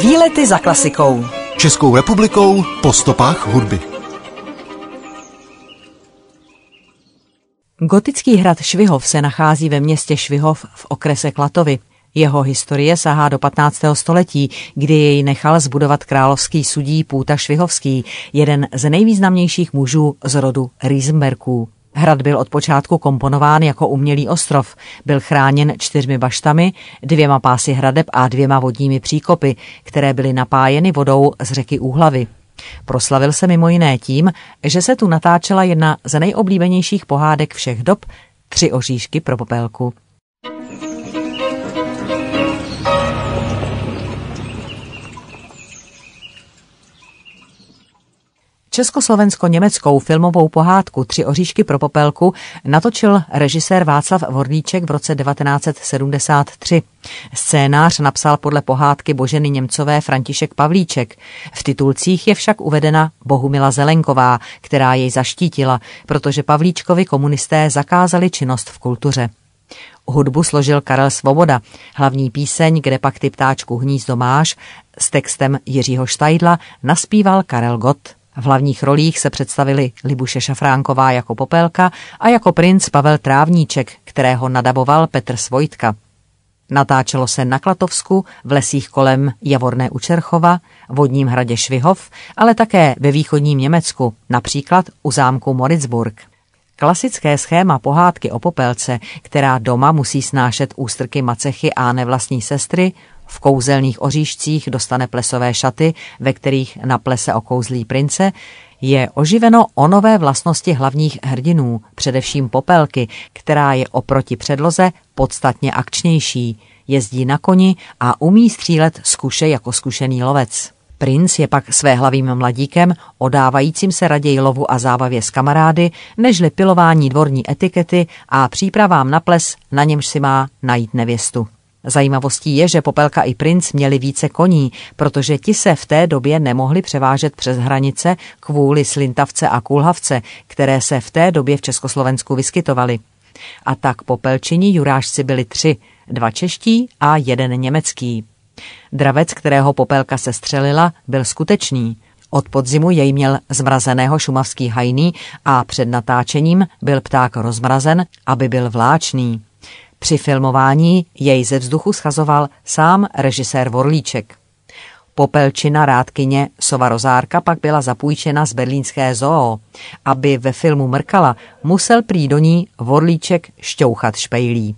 Výlety za klasikou. Českou republikou po stopách hudby. Gotický hrad Švihov se nachází ve městě Švihov v okrese Klatovy. Jeho historie sahá do 15. století, kdy jej nechal zbudovat královský sudí Půta Švihovský, jeden z nejvýznamnějších mužů z rodu Riesenbergů. Hrad byl od počátku komponován jako umělý ostrov. Byl chráněn čtyřmi baštami, dvěma pásy hradeb a dvěma vodními příkopy, které byly napájeny vodou z řeky Úhlavy. Proslavil se mimo jiné tím, že se tu natáčela jedna z nejoblíbenějších pohádek všech dob, Tři oříšky pro popelku. Československo-německou filmovou pohádku Tři oříšky pro popelku natočil režisér Václav Vorlíček v roce 1973. Scénář napsal podle pohádky Boženy Němcové František Pavlíček. V titulcích je však uvedena Bohumila Zelenková, která jej zaštítila, protože Pavlíčkovi komunisté zakázali činnost v kultuře. Hudbu složil Karel Svoboda, hlavní píseň Kde pak ty ptáčku hnízdo máš s textem Jiřího Štajdla naspíval Karel Gott. V hlavních rolích se představili Libuše Šafránková jako Popelka a jako princ Pavel Trávníček, kterého nadaboval Petr Svojtka. Natáčelo se na Klatovsku, v lesích kolem Javorné u Čerchova, vodním hradě Švihov, ale také ve východním Německu, například u zámku Moritzburg. Klasické schéma pohádky o popelce, která doma musí snášet ústrky macechy a nevlastní sestry, v kouzelných oříšcích dostane plesové šaty, ve kterých na plese okouzlí prince, je oživeno o nové vlastnosti hlavních hrdinů, především Popelky, která je oproti předloze podstatně akčnější. Jezdí na koni a umí střílet z kuše jako zkušený lovec. Princ je pak své hlavým mladíkem, odávajícím se raději lovu a zábavě s kamarády, nežli pilování dvorní etikety a přípravám na ples, na němž si má najít nevěstu. Zajímavostí je, že Popelka i princ měli více koní, protože ti se v té době nemohli převážet přes hranice kvůli slintavce a kulhavce, které se v té době v Československu vyskytovaly. A tak popelčini jurážci byli tři, dva čeští a jeden německý. Dravec, kterého Popelka se střelila, byl skutečný. Od podzimu jej měl zmrazeného šumavský hajný a před natáčením byl pták rozmrazen, aby byl vláčný. Při filmování jej ze vzduchu schazoval sám režisér Vorlíček. Popelčina rádkyně Sova Rozárka pak byla zapůjčena z berlínské zoo. Aby ve filmu mrkala, musel prý do ní Vorlíček šťouchat špejlí.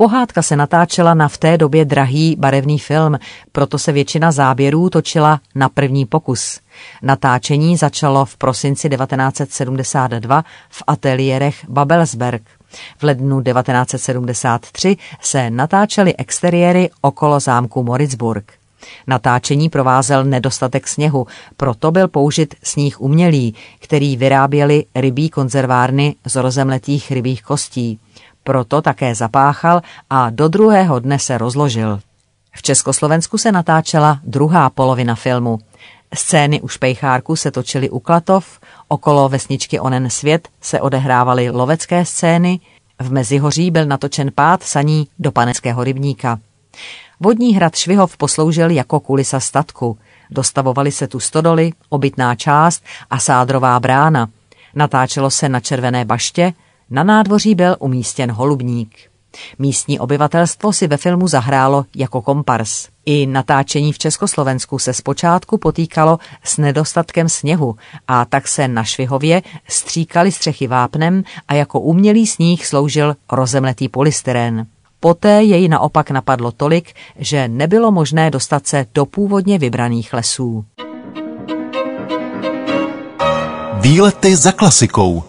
Pohádka se natáčela na v té době drahý barevný film, proto se většina záběrů točila na první pokus. Natáčení začalo v prosinci 1972 v ateliérech Babelsberg. V lednu 1973 se natáčely exteriéry okolo zámku Moritzburg. Natáčení provázel nedostatek sněhu, proto byl použit sníh umělý, který vyráběli rybí konzervárny z rozemletých rybích kostí. Proto také zapáchal a do druhého dne se rozložil. V Československu se natáčela druhá polovina filmu. Scény u Špejchárku se točily u Klatov, okolo vesničky Onen svět se odehrávaly lovecké scény, v Mezihoří byl natočen pád saní do paneckého rybníka. Vodní hrad Švihov posloužil jako kulisa statku. Dostavovali se tu stodoly, obytná část a sádrová brána. Natáčelo se na Červené baště, na nádvoří byl umístěn holubník. Místní obyvatelstvo si ve filmu zahrálo jako kompars. I natáčení v Československu se zpočátku potýkalo s nedostatkem sněhu a tak se na Švihově stříkali střechy vápnem a jako umělý sníh sloužil rozemletý polystyrén. Poté jej naopak napadlo tolik, že nebylo možné dostat se do původně vybraných lesů. Výlety za klasikou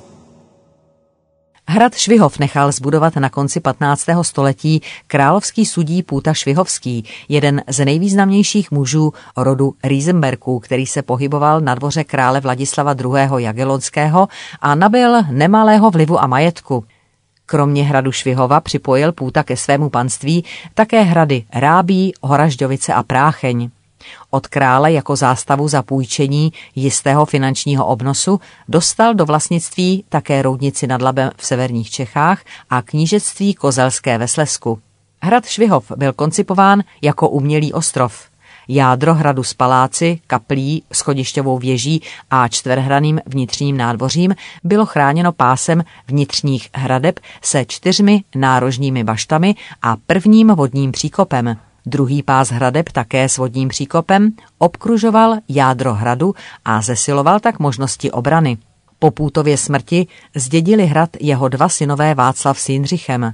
Hrad Švihov nechal zbudovat na konci 15. století královský sudí Půta Švihovský, jeden z nejvýznamnějších mužů rodu Riesenbergů, který se pohyboval na dvoře krále Vladislava II. Jagelonského a nabil nemalého vlivu a majetku. Kromě hradu Švihova připojil Půta ke svému panství také hrady Rábí, Horažďovice a Prácheň. Od krále jako zástavu za půjčení jistého finančního obnosu dostal do vlastnictví také roudnici nad Labem v severních Čechách a knížectví Kozelské ve Slesku. Hrad Švihov byl koncipován jako umělý ostrov. Jádro hradu s paláci, kaplí, schodišťovou věží a čtverhraným vnitřním nádvořím bylo chráněno pásem vnitřních hradeb se čtyřmi nárožními baštami a prvním vodním příkopem. Druhý pás hradeb také s vodním příkopem obkružoval jádro hradu a zesiloval tak možnosti obrany. Po Půtově smrti zdědili hrad jeho dva synové Václav s Jindřichem.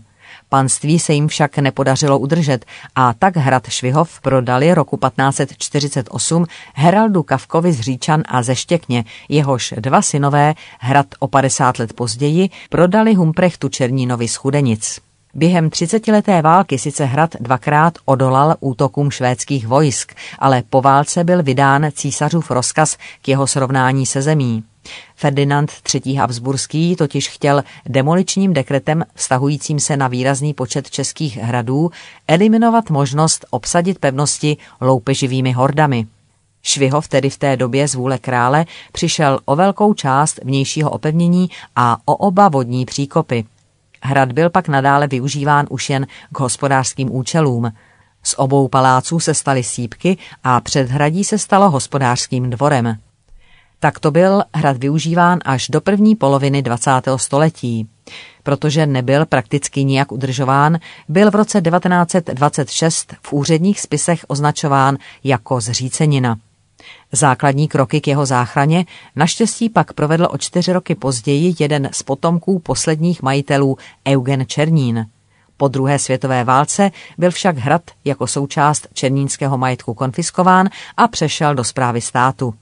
Panství se jim však nepodařilo udržet a tak hrad Švihov prodali roku 1548 Heraldu Kavkovi z Říčan a ze Štěkně, jehož dva synové hrad o 50 let později prodali Humprechtu Černínovi z Chudenic. Během třicetileté války sice hrad dvakrát odolal útokům švédských vojsk, ale po válce byl vydán císařův rozkaz k jeho srovnání se zemí. Ferdinand III. Habsburský totiž chtěl demoličním dekretem vztahujícím se na výrazný počet českých hradů eliminovat možnost obsadit pevnosti loupeživými hordami. Švihov tedy v té době z vůle krále přišel o velkou část vnějšího opevnění a o oba vodní příkopy. Hrad byl pak nadále využíván už jen k hospodářským účelům. Z obou paláců se staly sípky a předhradí se stalo hospodářským dvorem. Takto byl hrad využíván až do první poloviny 20. století. Protože nebyl prakticky nijak udržován, byl v roce 1926 v úředních spisech označován jako zřícenina. Základní kroky k jeho záchraně naštěstí pak provedl o čtyři roky později jeden z potomků posledních majitelů Eugen Černín. Po druhé světové válce byl však hrad jako součást černínského majetku konfiskován a přešel do zprávy státu.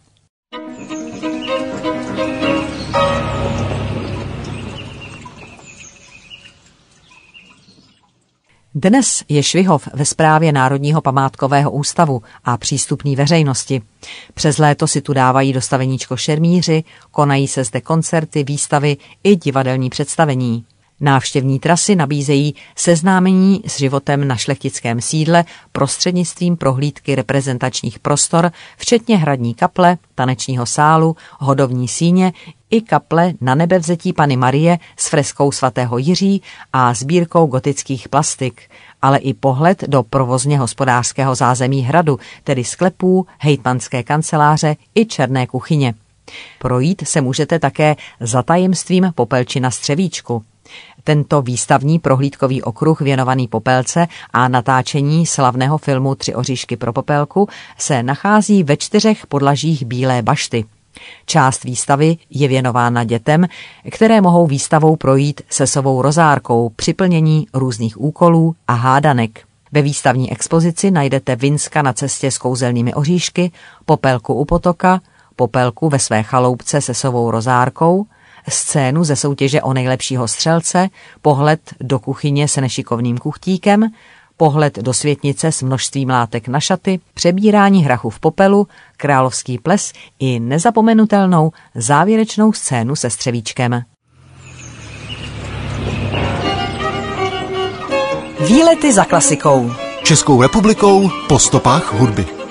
Dnes je Švihov ve správě Národního památkového ústavu a přístupný veřejnosti. Přes léto si tu dávají dostaveníčko šermíři, konají se zde koncerty, výstavy i divadelní představení. Návštěvní trasy nabízejí seznámení s životem na šlechtickém sídle prostřednictvím prohlídky reprezentačních prostor, včetně hradní kaple, tanečního sálu, hodovní síně i kaple na nebevzetí Pany Marie s freskou svatého Jiří a sbírkou gotických plastik, ale i pohled do provozně hospodářského zázemí hradu, tedy sklepů, hejtmanské kanceláře i černé kuchyně. Projít se můžete také za tajemstvím Popelčina Střevíčku. Tento výstavní prohlídkový okruh věnovaný Popelce a natáčení slavného filmu Tři oříšky pro Popelku se nachází ve čtyřech podlažích Bílé bašty. Část výstavy je věnována dětem, které mohou výstavou projít se sovou rozárkou při plnění různých úkolů a hádanek. Ve výstavní expozici najdete Vinska na cestě s kouzelnými oříšky, popelku u potoka, popelku ve své chaloupce se sovou rozárkou, scénu ze soutěže o nejlepšího střelce, pohled do kuchyně se nešikovným kuchtíkem, pohled do světnice s množstvím látek na šaty, přebírání hrachu v popelu, královský ples i nezapomenutelnou závěrečnou scénu se střevíčkem. Výlety za klasikou. Českou republikou po stopách hudby.